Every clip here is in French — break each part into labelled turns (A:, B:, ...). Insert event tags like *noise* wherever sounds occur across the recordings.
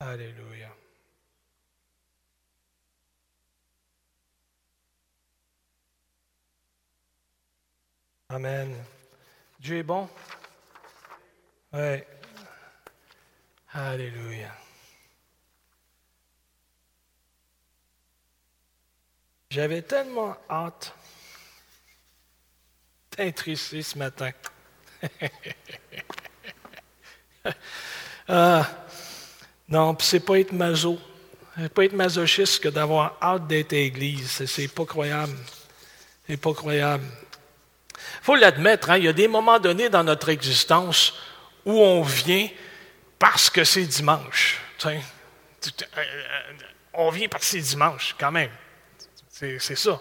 A: Alléluia. Amen. Dieu est bon? Oui. Alléluia. J'avais tellement hâte d'être ici ce matin. *laughs* ah, non, c'est pas être maso. C'est pas être masochiste que d'avoir hâte d'être à l'église. C'est pas croyable. C'est pas croyable. Il faut l'admettre, hein, il y a des moments donnés dans notre existence où on vient parce que c'est dimanche. On vient parce que c'est dimanche, quand même. C'est ça.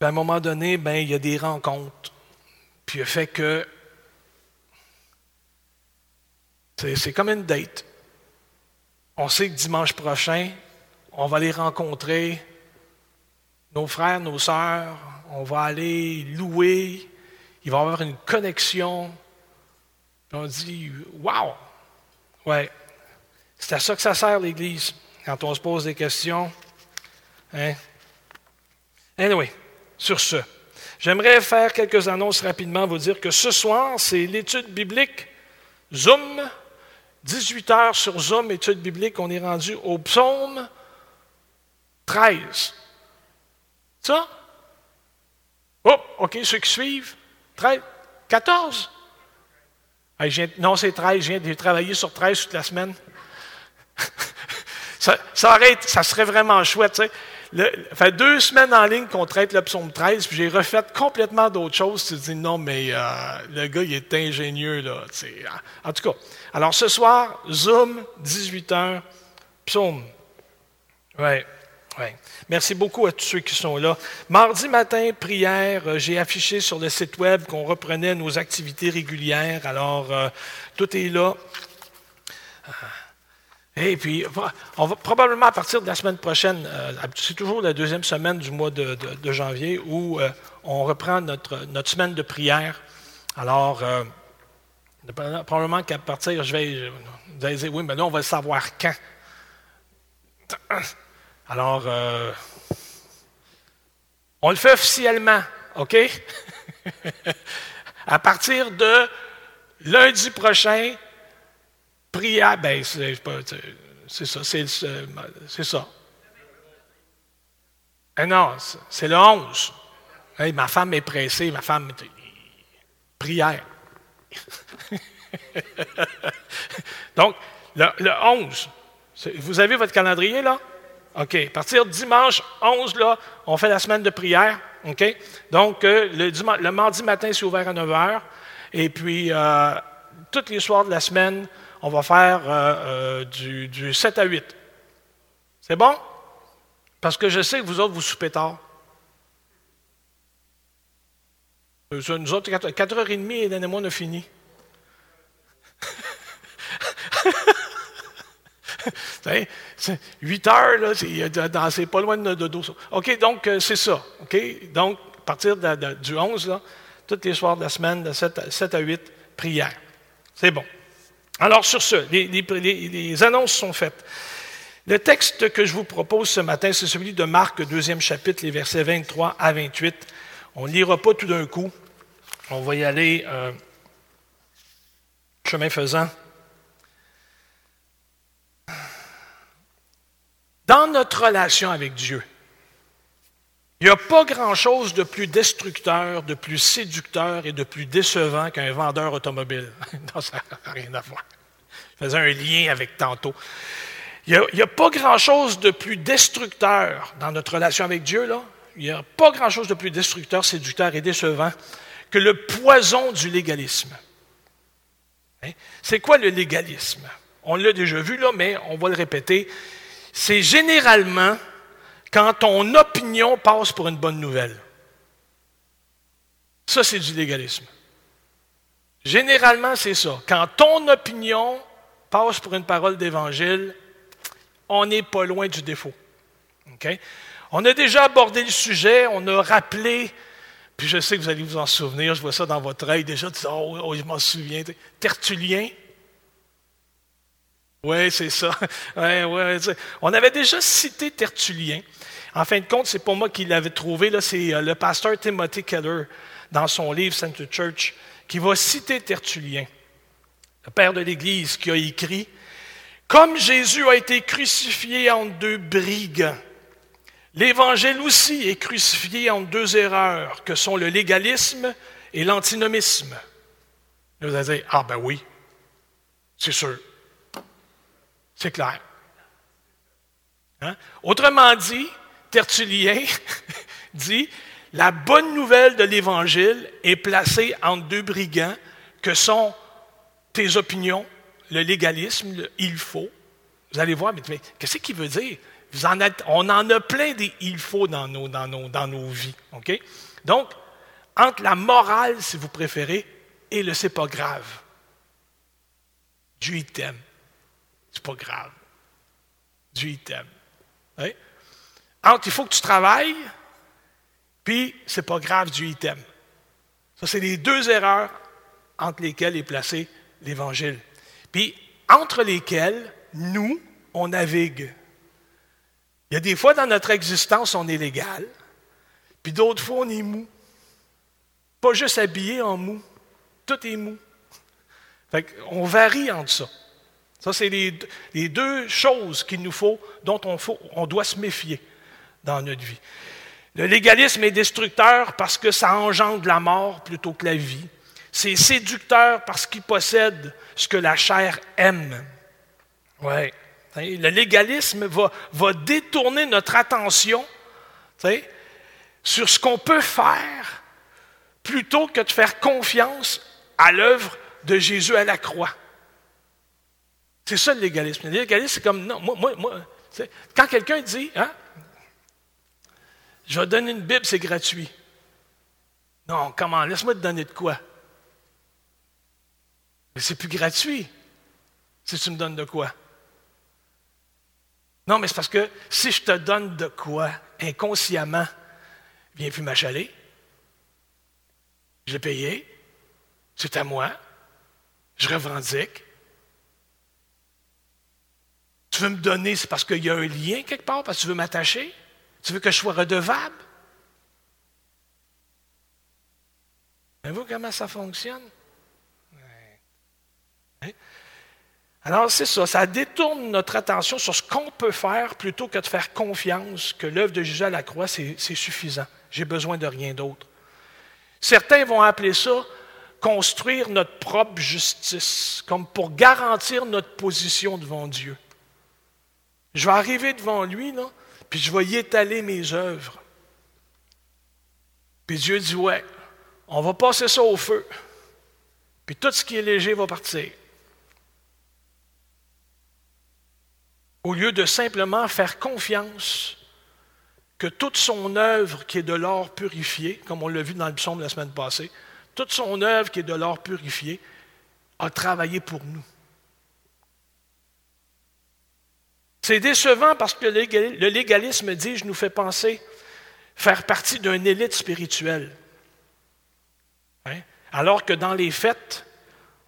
A: à un moment donné, ben, il y a des rencontres. Puis le fait que c'est comme une date. On sait que dimanche prochain, on va les rencontrer, nos frères, nos sœurs, on va aller louer, il va y avoir une connexion. On dit Waouh! Ouais, c'est à ça que ça sert l'Église, quand on se pose des questions. Hein? Anyway, sur ce, j'aimerais faire quelques annonces rapidement, vous dire que ce soir, c'est l'étude biblique Zoom, 18 heures sur Zoom, étude biblique, on est rendu au psaume 13. Ça? Oh, OK, ceux qui suivent. 13, 14? non, c'est 13. J'ai travaillé sur 13 toute la semaine. *laughs* ça, serait vraiment chouette. Ça fait deux semaines en ligne qu'on traite le psaume 13, puis j'ai refait complètement d'autres choses. Tu te dis, non, mais euh, le gars, il est ingénieux. Là, en tout cas, alors ce soir, Zoom, 18h, psaume. Ouais. Ouais. Merci beaucoup à tous ceux qui sont là. Mardi matin, prière, euh, j'ai affiché sur le site web qu'on reprenait nos activités régulières. Alors, euh, tout est là. Et puis, on va probablement à partir de la semaine prochaine, euh, c'est toujours la deuxième semaine du mois de, janvier, où on reprend notre, notre semaine de prière. Alors, probablement qu'à partir, je vais, vous allez dire, oui, mais là, on va savoir quand. Alors, euh, on le fait officiellement, OK? *laughs* à partir de lundi prochain, prière, ben, c'est ça, c'est ça. Eh non, c'est le 11. ma femme est pressée, ma femme, prière. *laughs* Donc, le, le 11, vous avez votre calendrier là? OK. À partir dimanche 11, là, on fait la semaine de prière. OK? Donc, euh, le, mardi matin, c'est ouvert à 9 h. Et puis, euh, tous les soirs de la semaine, on va faire euh, du, du, 7 à 8. C'est bon? Parce que je sais que vous autres, vous soupez tard. Nous autres, 4h30 et donnez-moi, on a fini. *laughs* 8 heures, là, c'est pas loin de dodo. OK, donc euh, c'est ça. OK? Donc, à partir du 11, là, tous les soirs de la semaine, de 7 à, 8, prière. C'est bon. Alors, sur ce, les, annonces sont faites. Le texte que je vous propose ce matin, c'est celui de Marc, deuxième chapitre, les versets 23 à 28. On ne lira pas tout d'un coup. On va y aller euh, chemin faisant. Dans notre relation avec Dieu, il n'y a pas grand-chose de plus destructeur, de plus séducteur et de plus décevant qu'un vendeur automobile. *laughs* non, ça n'a rien à voir. Je faisais un lien avec tantôt. Il n'y a, pas grand-chose de plus destructeur dans notre relation avec Dieu, là. Il n'y a pas grand-chose de plus destructeur, séducteur et décevant que le poison du légalisme. Hein? C'est quoi le légalisme? On l'a déjà vu, là, mais on va le répéter c'est généralement quand ton opinion passe pour une bonne nouvelle. Ça, c'est du légalisme. Généralement, c'est ça. Quand ton opinion passe pour une parole d'évangile, on n'est pas loin du défaut. On a déjà abordé le sujet, on a rappelé Puis je sais que vous allez vous en souvenir, je vois ça dans votre œil déjà, oh, oh je m'en souviens. Tertullien? Oui, c'est ça. *laughs* On avait déjà cité Tertullien. En fin de compte, c'est pour moi qui l'avait trouvé. C'est euh, le pasteur Timothy Keller, dans son livre Sainte Church, qui va citer Tertullien, le père de l'Église, qui a écrit Comme Jésus a été crucifié entre deux brigands, l'Évangile aussi est crucifié entre deux erreurs, que sont le légalisme et l'antinomisme. Vous allez dire Ah, ben oui, c'est sûr. C'est clair. Hein? Autrement dit, Tertullien *laughs* dit La bonne nouvelle de l'Évangile est placée entre deux brigands que sont tes opinions, le légalisme, le il faut. Vous allez voir, mais, qu'est-ce qu'il veut dire? On en a plein des il faut dans nos, dans nos, dans nos vies. Donc, entre la morale, si vous préférez, et le c'est pas grave. Dieu t'aime. C'est pas grave. Dieu t'aime. Hein? Entre il faut que tu travailles, puis c'est pas grave, Dieu t'aime. Ça, c'est les deux erreurs entre lesquelles est placé l'Évangile. Puis entre lesquelles, nous, on navigue. Il y a des fois dans notre existence, on est légal, puis d'autres fois, on est mou. Pas juste habillé en mou, tout est mou. Fait on varie entre ça. Ça, c'est les, deux choses qu'il nous faut, dont on doit se méfier dans notre vie. Le légalisme est destructeur parce que ça engendre la mort plutôt que la vie. C'est séducteur parce qu'il possède ce que la chair aime. Ouais. Le légalisme va, va détourner notre attention sur ce qu'on peut faire plutôt que de faire confiance à l'œuvre de Jésus à la croix. C'est ça le légalisme. Le légalisme, c'est comme, non, moi, moi, moi quand quelqu'un dit, hein, je vais donner une Bible, c'est gratuit. Non, comment? Laisse-moi te donner de quoi? Mais c'est plus gratuit si tu me donnes de quoi. Non, mais c'est parce que si je te donne de quoi, inconsciemment, viens plus m'achaler. Je l'ai payé. C'est à moi. Je revendique. Tu veux me donner, c'est parce qu'il y a un lien quelque part, parce que tu veux m'attacher? Tu veux que je sois redevable? Savez-vous comment ça fonctionne? Hein? Alors, c'est ça, ça détourne notre attention sur ce qu'on peut faire plutôt que de faire confiance que l'œuvre de Jésus à la croix, c'est suffisant. J'ai besoin de rien d'autre. Certains vont appeler ça construire notre propre justice, comme pour garantir notre position devant Dieu. Je vais arriver devant lui, là, puis je vais y étaler mes œuvres. Puis Dieu dit, ouais, on va passer ça au feu. Puis tout ce qui est léger va partir. Au lieu de simplement faire confiance que toute son œuvre qui est de l'or purifié, comme on l'a vu dans le psaume la semaine passée, toute son œuvre qui est de l'or purifié a travaillé pour nous. C'est décevant parce que le légalisme, dis-je, nous fait penser faire partie d'une élite spirituelle. Hein? Alors que dans les faits,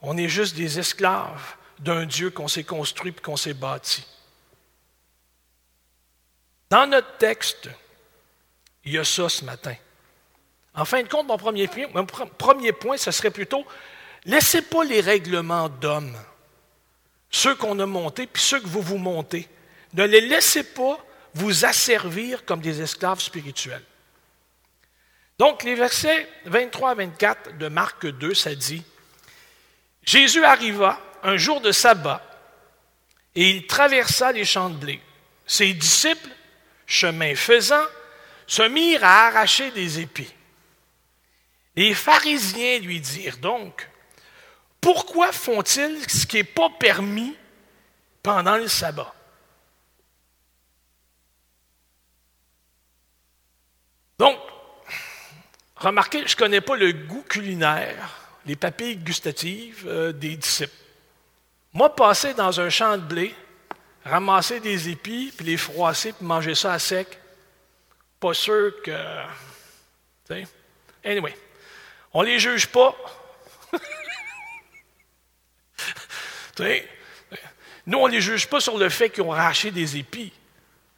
A: on est juste des esclaves d'un Dieu qu'on s'est construit et qu'on s'est bâti. Dans notre texte, il y a ça ce matin. En fin de compte, mon premier point, mon premier point ce serait plutôt laissez pas les règlements d'hommes, ceux qu'on a montés, puis ceux que vous vous montez. Ne les laissez pas vous asservir comme des esclaves spirituels. Donc, les versets 23 à 24 de Marc 2, ça dit Jésus arriva un jour de sabbat et il traversa les champs de blé. Ses disciples, chemin faisant, se mirent à arracher des épis. Les pharisiens lui dirent donc Pourquoi font-ils ce qui n'est pas permis pendant le sabbat Donc, remarquez, je ne connais pas le goût culinaire, les papilles gustatives euh, des disciples. Moi, passer dans un champ de blé, ramasser des épis, puis les froisser, puis manger ça à sec, pas sûr que. Anyway, on ne les juge pas. *laughs* nous, on ne les juge pas sur le fait qu'ils ont arraché des épis.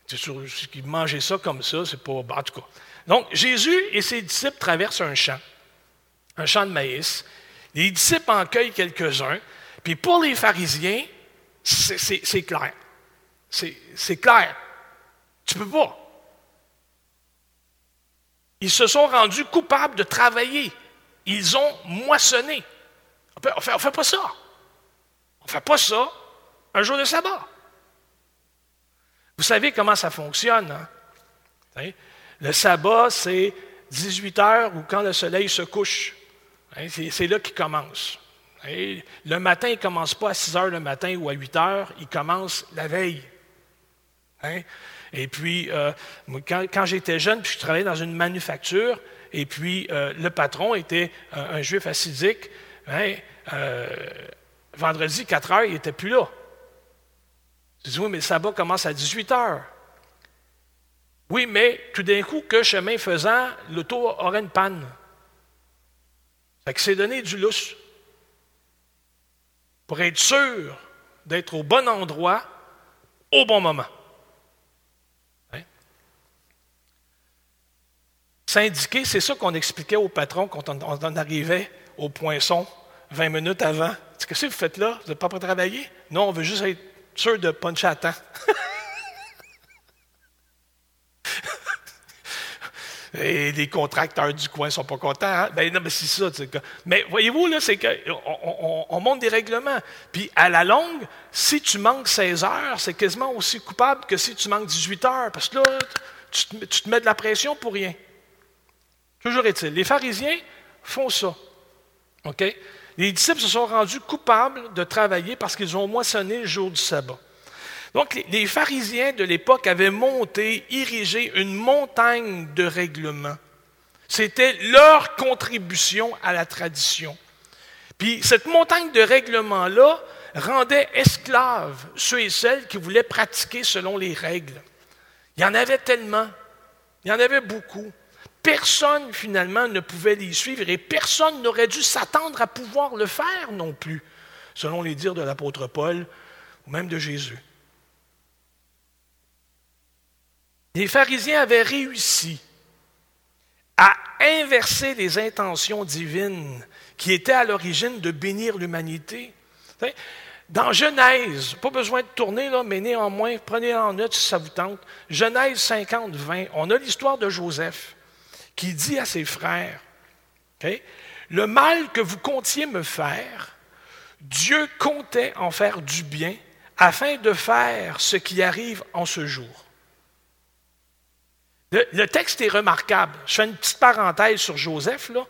A: Qu'ils mangeaient ça comme ça, c'est pas. En tout cas. Donc, Jésus et ses disciples traversent un champ, un champ de maïs. Les disciples en cueillent quelques-uns. Puis pour les pharisiens, c'est clair. C'est clair. Tu peux pas. Ils se sont rendus coupables de travailler. Ils ont moissonné. On ne fait, fait, pas ça. On ne fait pas ça un jour de sabbat. Vous savez comment ça fonctionne. Hein? Le sabbat, c'est 18 heures ou quand le soleil se couche. Hein? C'est là qu'il commence. Hein? Le matin, il ne commence pas à 6 heures le matin ou à 8 heures, il commence la veille. Et puis, euh, quand, j'étais jeune, puis je travaillais dans une manufacture, et puis euh, le patron était un, juif assidique, euh, vendredi, 4 heures, il n'était plus là. Je dis, oui, mais le sabbat commence à 18 heures. Oui, mais tout d'un coup, que chemin faisant, l'auto aurait une panne. Ça que c'est donné du lousse. Pour être sûr d'être au bon endroit, au bon moment. Hein? Syndiqué, c'est ça qu'on expliquait au patron quand on, en arrivait au poinçon 20 minutes avant. Qu'est-ce que vous faites là? Vous n'êtes pas prêt à travailler? Non, on veut juste être sûr de puncher à temps. *laughs* Et les contracteurs du coin ne sont pas contents. Hein? Ben non, mais c'est ça. Mais voyez-vous, là, c'est qu'on on, monte des règlements. Puis à la longue, si tu manques 16 heures, c'est quasiment aussi coupable que si tu manques 18 heures. Parce que là, tu te, tu te mets de la pression pour rien. Toujours est-il. Les pharisiens font ça. OK? Les disciples se sont rendus coupables de travailler parce qu'ils ont moissonné le jour du sabbat. Donc, les pharisiens de l'époque avaient monté, érigé une montagne de règlements. C'était leur contribution à la tradition. Puis, cette montagne de règlements-là rendait esclaves ceux et celles qui voulaient pratiquer selon les règles. Il y en avait tellement. Il y en avait beaucoup. Personne, finalement, ne pouvait les suivre et personne n'aurait dû s'attendre à pouvoir le faire non plus, selon les dires de l'apôtre Paul ou même de Jésus. Les pharisiens avaient réussi à inverser les intentions divines qui étaient à l'origine de bénir l'humanité. Dans Genèse, pas besoin de tourner là, mais néanmoins, prenez en note si ça vous tente. Genèse 50, 20, on a l'histoire de Joseph qui dit à ses frères, le mal que vous comptiez me faire, Dieu comptait en faire du bien afin de faire ce qui arrive en ce jour. Le, texte est remarquable. Je fais une petite parenthèse sur Joseph. Là.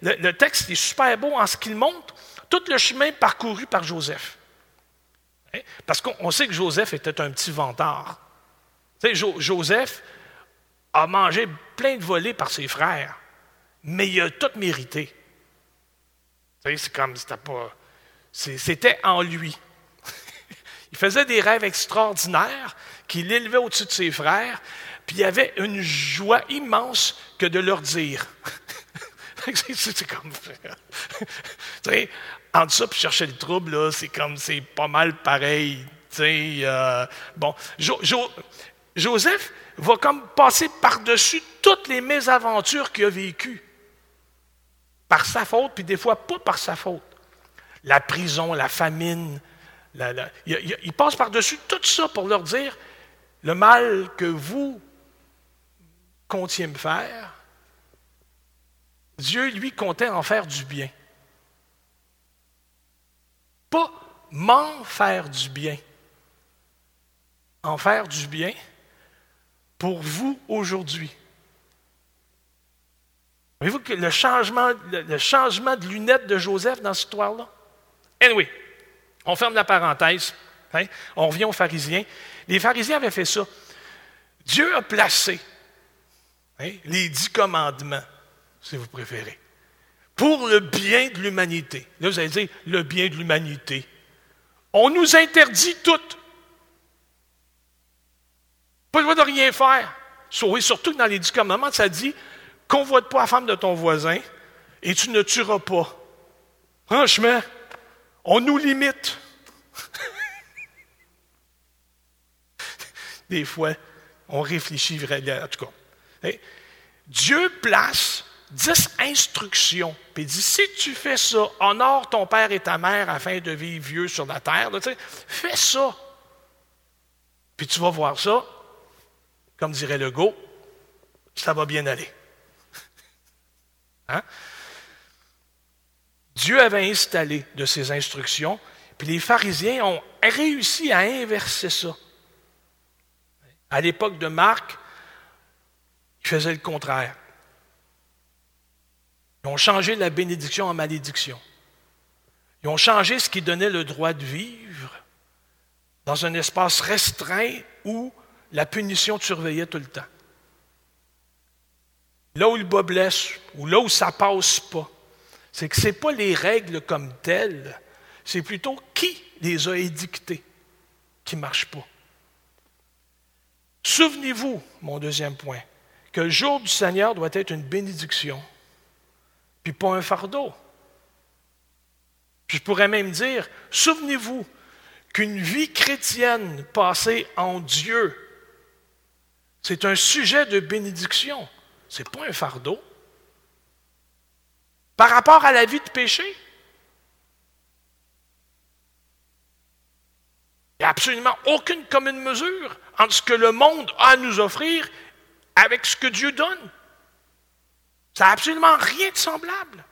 A: Le, texte est super beau en ce qu'il montre tout le chemin parcouru par Joseph. Parce qu'on sait que Joseph était un petit vantard. Joseph, a mangé plein de volets par ses frères, mais il a tout mérité. C'est comme, c'était pas. C'était en lui. *laughs* il faisait des rêves extraordinaires qui l'élevaient au-dessus de ses frères, puis il avait une joie immense que de leur dire. *laughs* c'est comme. *laughs* sais, entre ça puis chercher le trouble, c'est comme, c'est pas mal pareil. Euh, bon, Joseph, va comme passer par-dessus toutes les mésaventures qu'il a vécues. Par sa faute, puis des fois pas par sa faute. La prison, la famine. il, passe par-dessus tout ça pour leur dire le mal que vous comptiez me faire, Dieu, lui, comptait en faire du bien. Pas m'en faire du bien. En faire du bien, pour vous aujourd'hui. Voyez-vous que le changement, de lunettes de Joseph dans cette histoire-là? Anyway, on ferme la parenthèse. Hein? On revient aux pharisiens. Les pharisiens avaient fait ça. Dieu a placé hein, les dix commandements, si vous préférez, pour le bien de l'humanité. Là, vous allez dire le bien de l'humanité. On nous interdit tout. Pas le droit de rien faire. Surtout que dans les dix commandements, ça dit convoite pas la femme de ton voisin et tu ne tueras pas. Franchement, on nous limite. *laughs* Des fois, on réfléchit vraiment, en tout cas. Dieu place dix instructions, puis il dit, si tu fais ça, honore ton père et ta mère afin de vivre vieux sur la terre. fais ça. Puis tu vas voir ça, comme dirait Legault, ça va bien aller. Hein? Dieu avait installé de ces instructions, puis les pharisiens ont réussi à inverser ça. À l'époque de Marc, faisaient le contraire. Ils ont changé la bénédiction en malédiction. Ils ont changé ce qui donnait le droit de vivre dans un espace restreint où la punition te surveillait tout le temps. Là où le bas blesse, ou là où ça passe pas, c'est que ce n'est pas les règles comme telles, c'est plutôt qui les a édictées qui ne marchent pas. Souvenez-vous, mon deuxième point, le jour du Seigneur doit être une bénédiction, puis pas un fardeau. Je pourrais même dire, souvenez-vous qu'une vie chrétienne passée en Dieu, c'est un sujet de bénédiction, ce n'est pas un fardeau. Par rapport à la vie de péché, il n'y a absolument aucune commune mesure entre ce que le monde a à nous offrir avec ce que Dieu donne. Ça n'a absolument rien de semblable.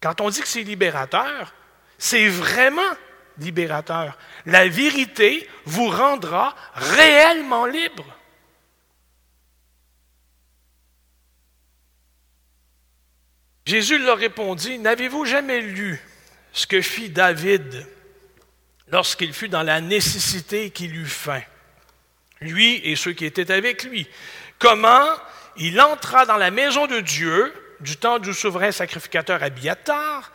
A: Quand on dit que c'est libérateur, c'est vraiment libérateur. La vérité vous rendra réellement libre. Jésus leur répondit, N'avez-vous jamais lu ce que fit David lorsqu'il fut dans la nécessité qu'il eut faim, lui et ceux qui étaient avec lui? Comment il entra dans la maison de Dieu du temps du souverain sacrificateur Abiatar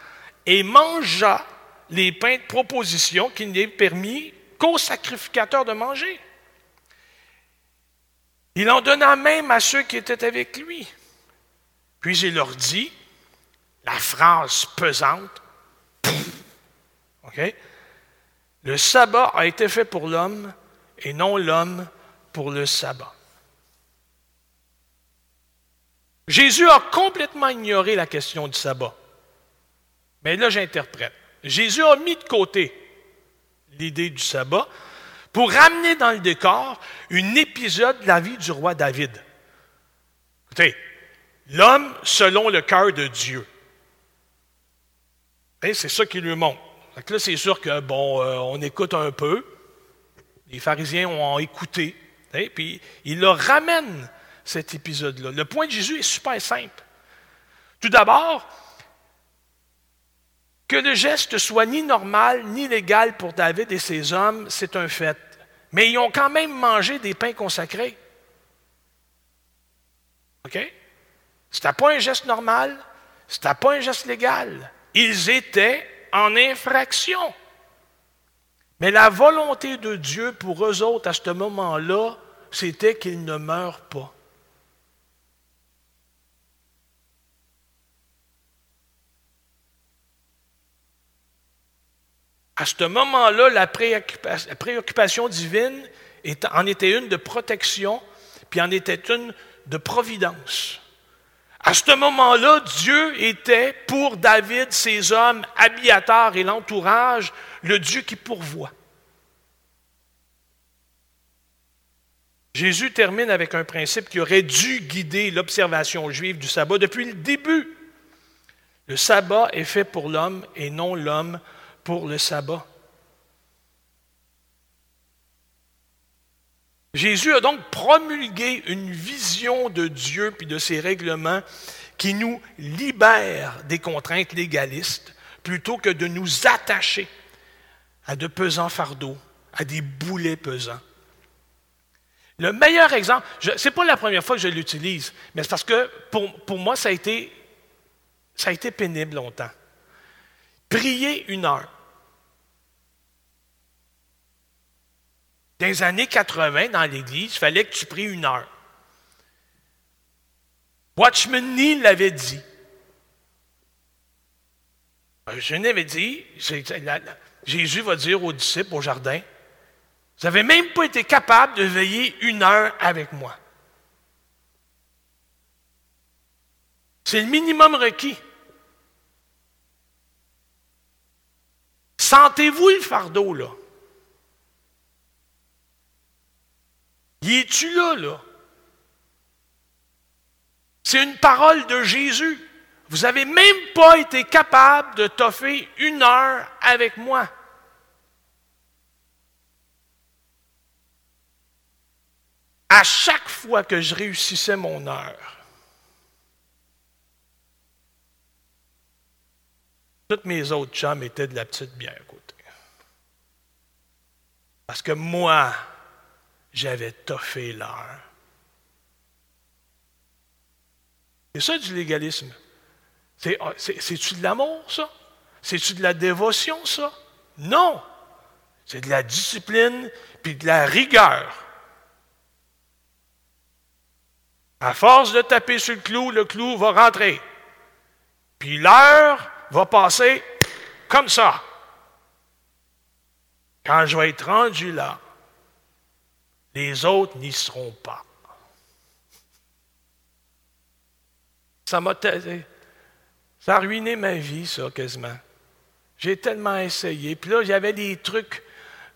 A: et mangea les pains de proposition qu'il n'est permis qu'aux sacrificateurs de manger. Il en donna même à ceux qui étaient avec lui. Puis il leur dit, la phrase pesante? Le sabbat a été fait pour l'homme et non l'homme pour le sabbat. Jésus a complètement ignoré la question du sabbat. Mais là, j'interprète. Jésus a mis de côté l'idée du sabbat pour ramener dans le décor un épisode de la vie du roi David. Écoutez, l'homme selon le cœur de Dieu. C'est ça qui lui montre. là, c'est sûr que, bon, euh, on écoute un peu. Les pharisiens ont écouté. Puis, il leur ramène cet épisode-là. Le point de Jésus est super simple. Tout d'abord, que le geste soit ni normal ni légal pour David et ses hommes, c'est un fait. Mais ils ont quand même mangé des pains consacrés. OK? C'était pas un geste normal, c'était pas un geste légal. Ils étaient en infraction. Mais la volonté de Dieu pour eux autres à ce moment-là, c'était qu'ils ne meurent pas. À ce moment-là, la préoccupation divine en était une de protection, puis en était une de providence. À ce moment-là, Dieu était pour David, ses hommes, Abiatar et l'entourage, le Dieu qui pourvoit. Jésus termine avec un principe qui aurait dû guider l'observation juive du sabbat depuis le début. Le sabbat est fait pour l'homme et non l'homme pour le sabbat. Jésus a donc promulgué une vision de Dieu puis de ses règlements qui nous libèrent des contraintes légalistes plutôt que de nous attacher à de pesants fardeaux, à des boulets pesants. Le meilleur exemple, ce n'est pas la première fois que je l'utilise, mais c'est parce que pour, pour moi, ça a, été, ça a été pénible longtemps. Prier une heure. Dans les années 80, dans l'Église, il fallait que tu pries une heure. Watchman Nee l'avait dit. Je n'avais dit, Jésus va dire aux disciples au jardin, vous n'avez même pas été capable de veiller une heure avec moi. C'est le minimum requis. Sentez-vous le fardeau, là? Y es-tu là, là? C'est une parole de Jésus. Vous n'avez même pas été capable de toffer une heure avec moi. À chaque fois que je réussissais mon heure, toutes mes autres chums étaient de la petite bière à côté. Parce que moi, j'avais toffé l'heure. C'est ça du légalisme. Ah, c'est-tu de l'amour, ça? C'est-tu de la dévotion, ça? Non! C'est de la discipline puis de la rigueur. À force de taper sur le clou, le clou va rentrer. Puis l'heure va passer comme ça. Quand je vais être rendu là, les autres n'y seront pas. Ça m'a ça a ruiné ma vie, ça, quasiment. J'ai tellement essayé. Puis là, avait des trucs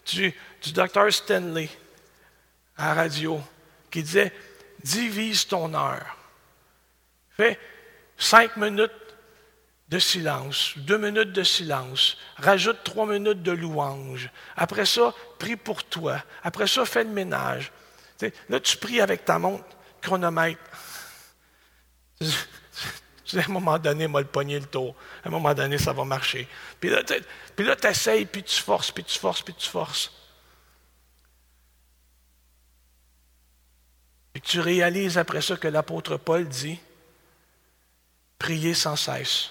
A: du, du docteur Stanley à radio qui disait divise ton heure. Fais cinq minutes de silence, deux minutes de silence, rajoute trois minutes de louange. Après ça, prie pour toi. Après ça, fais le ménage. là, tu pries avec ta montre chronomètre. à un moment donné, moi, le pogner le tour. À un moment donné, ça va marcher. Puis là, tu essayes, puis tu forces, puis tu forces, puis tu forces. Puis tu réalises après ça que l'apôtre Paul dit priez sans cesse.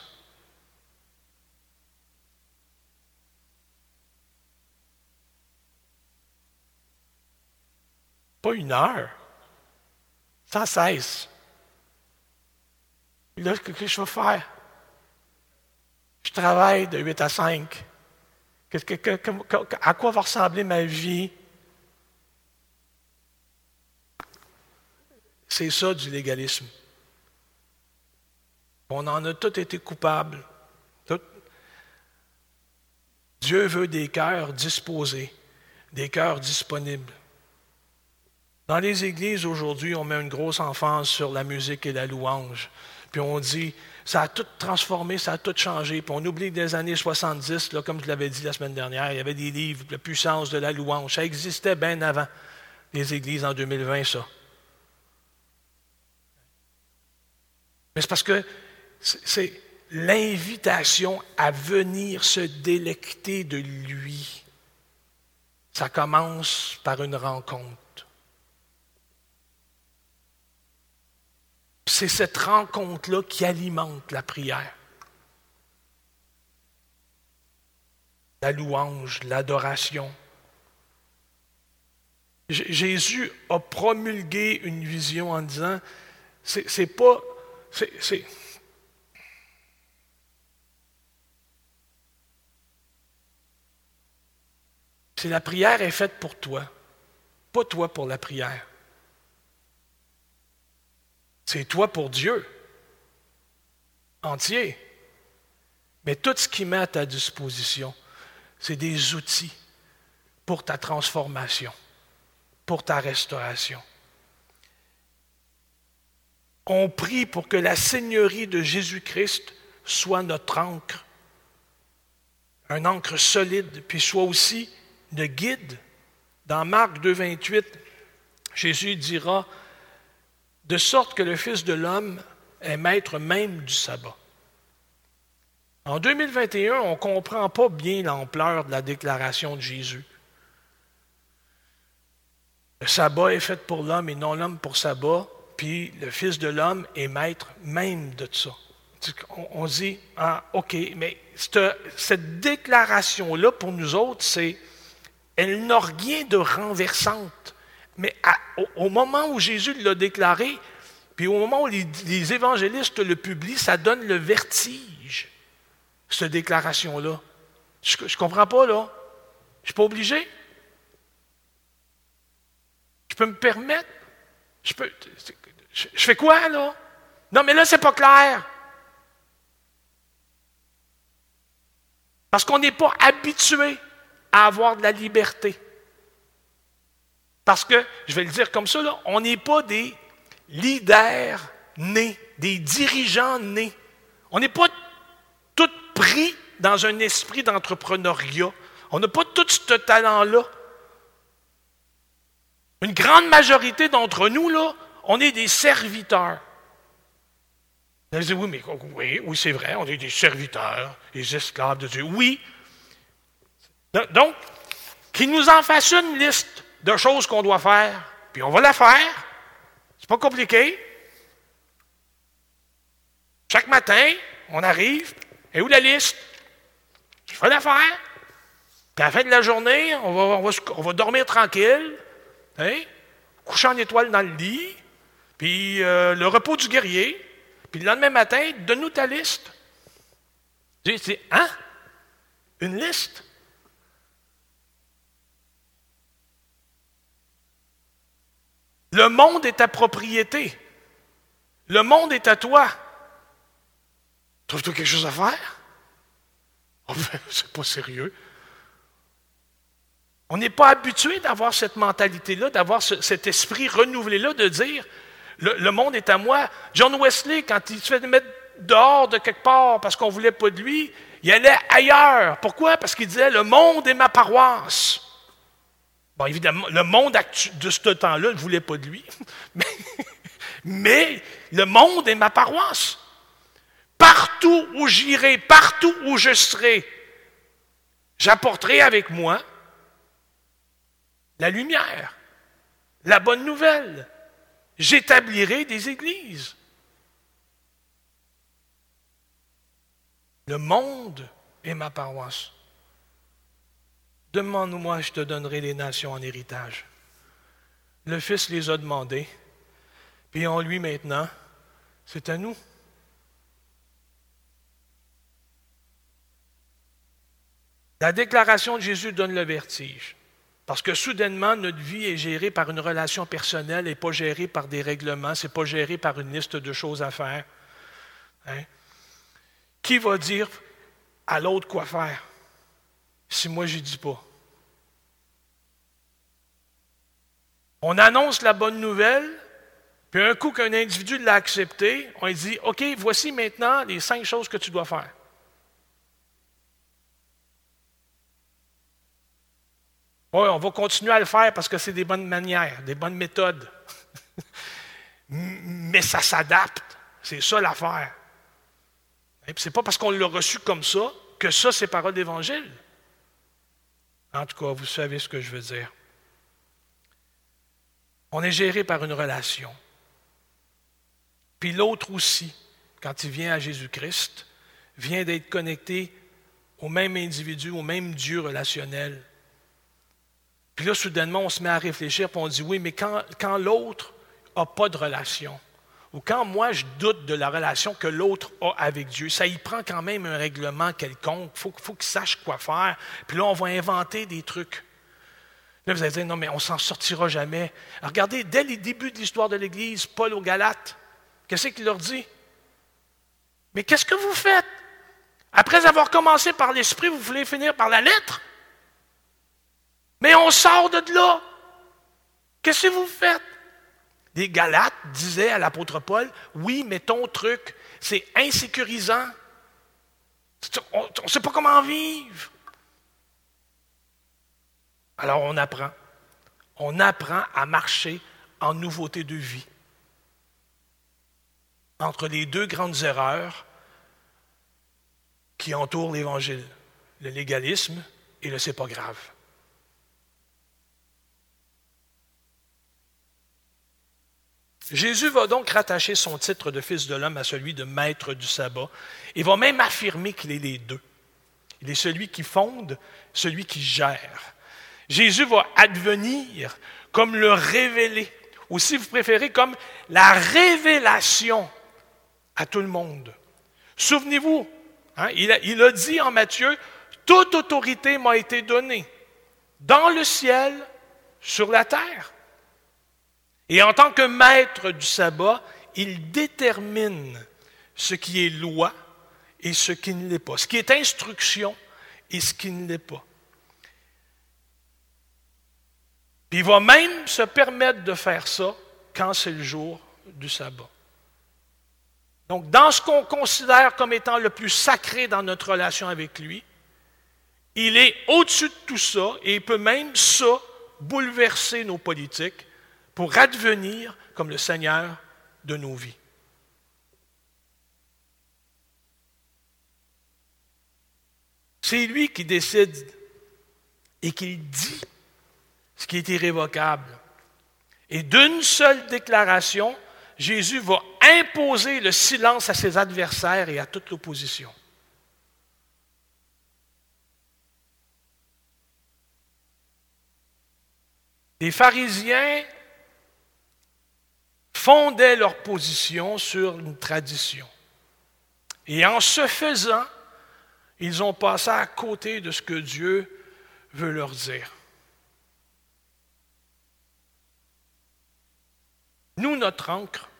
A: Pas une heure, sans cesse. Là, qu'est-ce que je vais faire? Je travaille de 8 à 5. à quoi va ressembler ma vie? C'est ça du légalisme. On en a tous été coupables. Dieu veut des cœurs disposés, des cœurs disponibles. Dans les églises aujourd'hui, on met une grosse emphase sur la musique et la louange. Puis on dit, ça a tout transformé, ça a tout changé. Puis on oublie des années 70, là, comme je l'avais dit la semaine dernière, il y avait des livres, La puissance de la louange. Ça existait bien avant les églises en 2020, ça. Mais c'est parce que c'est l'invitation à venir se délecter de lui. Ça commence par une rencontre. C'est cette rencontre-là qui alimente la prière. La louange, l'adoration. Jésus a promulgué une vision en disant, c'est pas, c'est la prière est faite pour toi, pas toi pour la prière. C'est toi pour Dieu, entier. Mais tout ce qu'il met à ta disposition, c'est des outils pour ta transformation, pour ta restauration. On prie pour que la Seigneurie de Jésus-Christ soit notre encre, un encre solide, puis soit aussi le guide. Dans Marc 2,28, Jésus dira de sorte que le Fils de l'homme est maître même du sabbat. En 2021, on ne comprend pas bien l'ampleur de la déclaration de Jésus. Le sabbat est fait pour l'homme et non l'homme pour sabbat, puis le Fils de l'homme est maître même de ça. On, dit, ah, OK, mais cette, déclaration-là, pour nous autres, c'est, elle n'a rien de renversante. Mais au, moment où Jésus l'a déclaré, Puis au moment où les, évangélistes le publient, ça donne le vertige, cette déclaration-là. Je ne comprends pas, là. Je ne suis pas obligé. Je peux me permettre. Je peux. Je, fais quoi, là? Non, mais là, c'est pas clair. Parce qu'on n'est pas habitué à avoir de la liberté. Parce que, je vais le dire comme ça, là, on n'est pas des leaders nés, des dirigeants nés. On n'est pas tous pris dans un esprit d'entrepreneuriat. On n'a pas tout ce talent-là. Une grande majorité d'entre nous, là, on est des serviteurs. Vous allez oui, mais oui, oui c'est vrai, on est des serviteurs, des esclaves de Dieu. Oui. Donc, qu'il nous en fasse une liste de choses qu'on doit faire, puis on va la faire. C'est pas compliqué. Chaque matin, on arrive, et où la liste? Je fais l'affaire. Puis à la fin de la journée, on va, dormir tranquille, hein? coucher en étoile dans le lit, puis euh, le repos du guerrier. Puis le lendemain matin, donne-nous ta liste. C'est, hein? Une liste? Le monde est ta propriété. Le monde est à toi. Trouves-tu quelque chose à faire? Oh, *laughs* ben, c'est pas sérieux. On n'est pas habitué d'avoir cette mentalité-là, d'avoir cet esprit renouvelé-là, de dire le, monde est à moi. John Wesley, quand il se fait mettre dehors de quelque part parce qu'on ne voulait pas de lui, il allait ailleurs. Pourquoi? Parce qu'il disait le monde est ma paroisse. Évidemment, le monde de ce temps-là ne voulait pas de lui, *laughs* mais, le monde est ma paroisse. Partout où j'irai, partout où je serai, j'apporterai avec moi la lumière, la bonne nouvelle. J'établirai des églises. Le monde est ma paroisse. Demande-moi, je te donnerai les nations en héritage. Le Fils les a demandés, puis en lui maintenant, c'est à nous. La déclaration de Jésus donne le vertige. Parce que soudainement, notre vie est gérée par une relation personnelle et pas gérée par des règlements, c'est pas géré par une liste de choses à faire. Hein? Qui va dire à l'autre quoi faire? Si moi je dis pas. On annonce la bonne nouvelle, puis un coup qu'un individu l'a accepté, on lui dit OK, voici maintenant les cinq choses que tu dois faire. Oui, on va continuer à le faire parce que c'est des bonnes manières, des bonnes méthodes. *laughs* Mais ça s'adapte. C'est ça l'affaire. Et c'est pas parce qu'on l'a reçu comme ça que ça, c'est parole d'évangile. En tout cas, vous savez ce que je veux dire. On est géré par une relation. Puis l'autre aussi, quand il vient à Jésus-Christ, vient d'être connecté au même individu, au même Dieu relationnel. Puis là, soudainement, on se met à réfléchir, puis on dit, oui, mais quand, quand l'autre n'a pas de relation, ou quand moi je doute de la relation que l'autre a avec Dieu, ça y prend quand même un règlement quelconque. Il faut, qu'il sache quoi faire. Puis là, on va inventer des trucs. Là, vous allez dire, non, mais on s'en sortira jamais. regardez, dès les débuts de l'histoire de l'Église, Paul aux Galates, qu'est-ce qu'il leur dit? Mais qu'est-ce que vous faites? Après avoir commencé par l'esprit, vous voulez finir par la lettre? Mais on sort de là. Qu'est-ce que vous faites? Les Galates disaient à l'apôtre Paul, oui, mais ton truc, c'est insécurisant. On ne sait pas comment vivre. Alors on apprend. On apprend à marcher en nouveauté de vie. Entre les deux grandes erreurs qui entourent l'Évangile, le légalisme et le c'est pas grave. Jésus va donc rattacher son titre de fils de l'homme à celui de maître du sabbat et va même affirmer qu'il est les deux. Il est celui qui fonde, celui qui gère. Jésus va advenir comme le révélé ou si vous préférez, comme la révélation à tout le monde. Souvenez-vous, hein, il, a, il a dit en Matthieu, toute autorité m'a été donnée dans le ciel, sur la terre. Et en tant que maître du sabbat, il détermine ce qui est loi et ce qui ne l'est pas, ce qui est instruction et ce qui ne l'est pas. Puis il va même se permettre de faire ça quand c'est le jour du sabbat. Donc, dans ce qu'on considère comme étant le plus sacré dans notre relation avec lui, il est au-dessus de tout ça et il peut même ça bouleverser nos politiques pour advenir comme le Seigneur de nos vies. C'est lui qui décide et qui dit ce qui est irrévocable. Et d'une seule déclaration, Jésus va imposer le silence à ses adversaires et à toute l'opposition. Les pharisiens fondaient leur position sur une tradition. Et en se faisant, ils ont passé à côté de ce que Dieu veut leur dire. Nous, notre encre,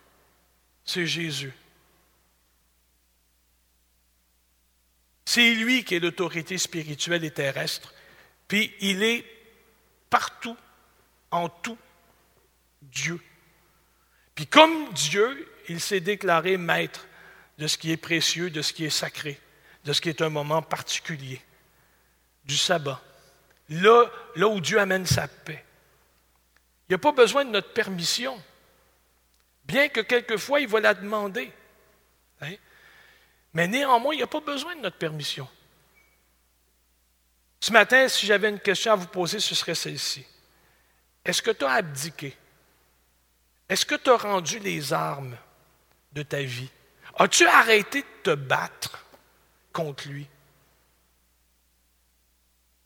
A: c'est Jésus. C'est lui qui est l'autorité spirituelle et terrestre, puis il est partout, en tout, Dieu. Puis comme Dieu, il s'est déclaré maître de ce qui est précieux, de ce qui est sacré, de ce qui est un moment particulier, du sabbat. Là, là où Dieu amène sa paix. Il n'y a pas besoin de notre permission bien que quelquefois il va la demander. Hein. Mais néanmoins, il n'y a pas besoin de notre permission. Ce matin, si j'avais une question à vous poser, ce serait celle-ci. Est-ce que tu as abdiqué? Est-ce que tu as rendu les armes de ta vie? As-tu arrêté de te battre contre lui?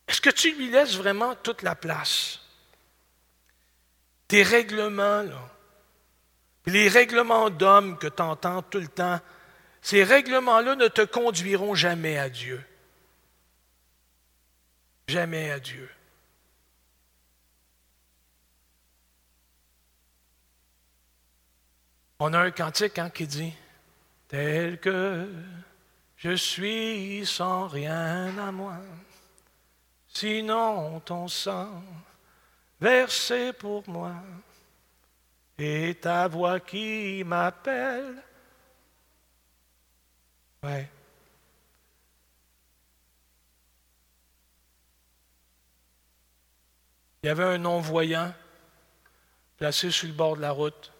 A: Est-ce que tu lui laisses vraiment toute la place? Tes règlements, les règlements d'hommes que tu entends tout le temps, ces règlements-là ne te conduiront jamais à Dieu. Jamais à Dieu. On a un cantique hein, qui dit Tel que je suis sans rien à moi, sinon ton sang versé pour moi et ta voix qui m'appelle. Il y avait un non-voyant placé sur le bord de la route.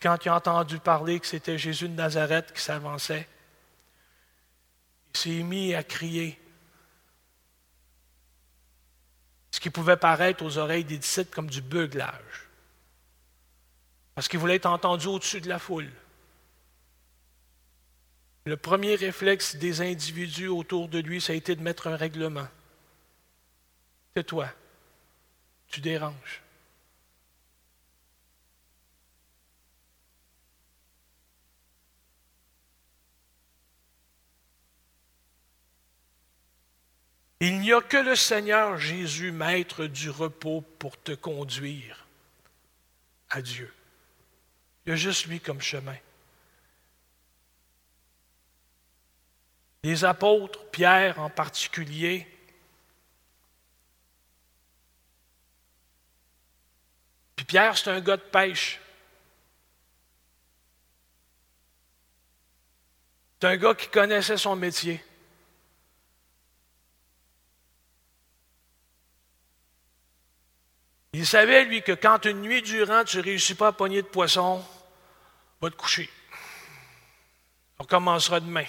A: Quand il a entendu parler que c'était Jésus de Nazareth qui s'avançait, il s'est mis à crier ce qui pouvait paraître aux oreilles des disciples comme du beuglage. Parce qu'il voulait être entendu au-dessus de la foule. Le premier réflexe des individus autour de lui, ça a été de mettre un règlement. Tais-toi, tu déranges. Il n'y a que le Seigneur Jésus, maître du repos, pour te conduire à Dieu. Il y a juste lui comme chemin. Les apôtres, Pierre en particulier, puis Pierre, c'est un gars de pêche. C'est un gars qui connaissait son métier. Il savait, lui, que quand une nuit durant, tu ne réussis pas à pogner de poisson, va te coucher. On commencera demain.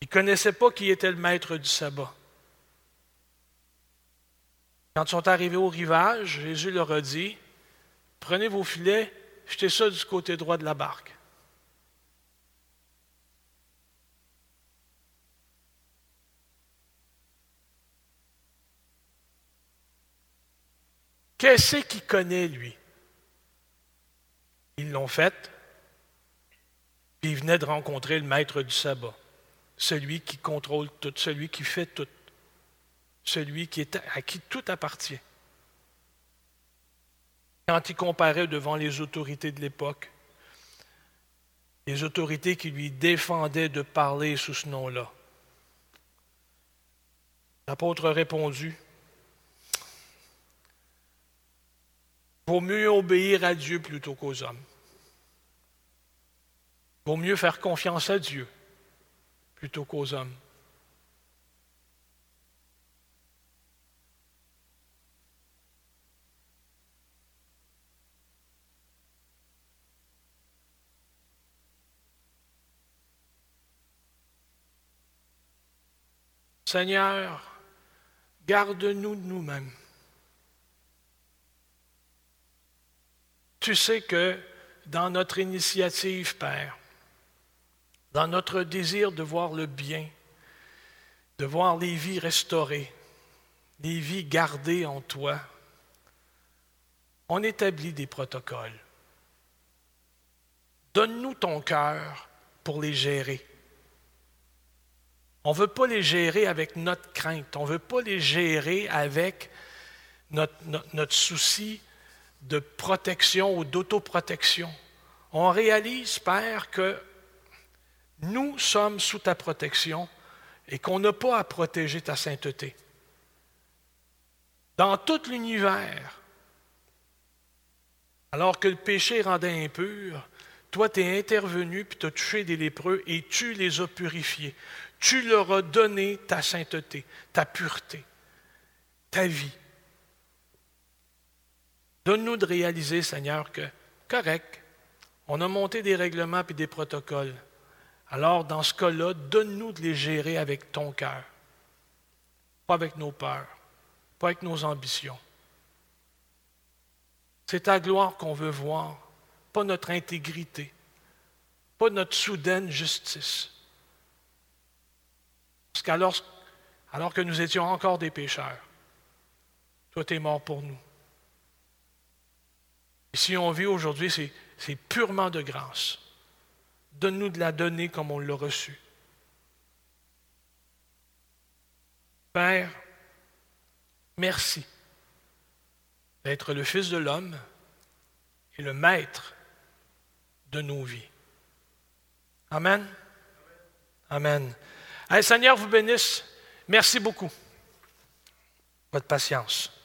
A: Il ne connaissait pas qui était le maître du sabbat. Quand ils sont arrivés au rivage, Jésus leur a dit Prenez vos filets, jetez ça du côté droit de la barque. Qu'est-ce qu'il connaît, lui? Ils l'ont fait, puis il venait de rencontrer le maître du sabbat, celui qui contrôle tout, celui qui fait tout, celui qui est, à qui tout appartient. Quand il comparait devant les autorités de l'époque, les autorités qui lui défendaient de parler sous ce nom-là, l'apôtre a répondu, Vaut mieux obéir à Dieu plutôt qu'aux hommes. Vaut mieux faire confiance à Dieu plutôt qu'aux hommes. Seigneur, garde-nous de nous-mêmes. Tu sais que dans notre initiative, Père, dans notre désir de voir le bien, de voir les vies restaurées, les vies gardées en toi, on établit des protocoles. Donne-nous ton cœur pour les gérer. On ne veut pas les gérer avec notre crainte, on ne veut pas les gérer avec notre, notre souci de protection ou d'autoprotection. On réalise, Père, que nous sommes sous ta protection et qu'on n'a pas à protéger ta sainteté. Dans tout l'univers, alors que le péché rendait impur, toi, tu es intervenu, puis tu as touché des lépreux, et tu les as purifiés. Tu leur as donné ta sainteté, ta pureté, ta vie. Donne-nous de réaliser, Seigneur, que, correct, on a monté des règlements et des protocoles. Alors, dans ce cas-là, donne-nous de les gérer avec ton cœur, pas avec nos peurs, pas avec nos ambitions. C'est ta gloire qu'on veut voir, pas notre intégrité, pas notre soudaine justice. Parce qu'alors alors que nous étions encore des pécheurs, toi, tu es mort pour nous. Si on vit aujourd'hui, c'est purement de grâce. Donne-nous de la donner comme on l'a reçue. Père, merci d'être le Fils de l'homme et le Maître de nos vies. Amen. Amen. Seigneur vous bénisse. Merci beaucoup. Votre patience.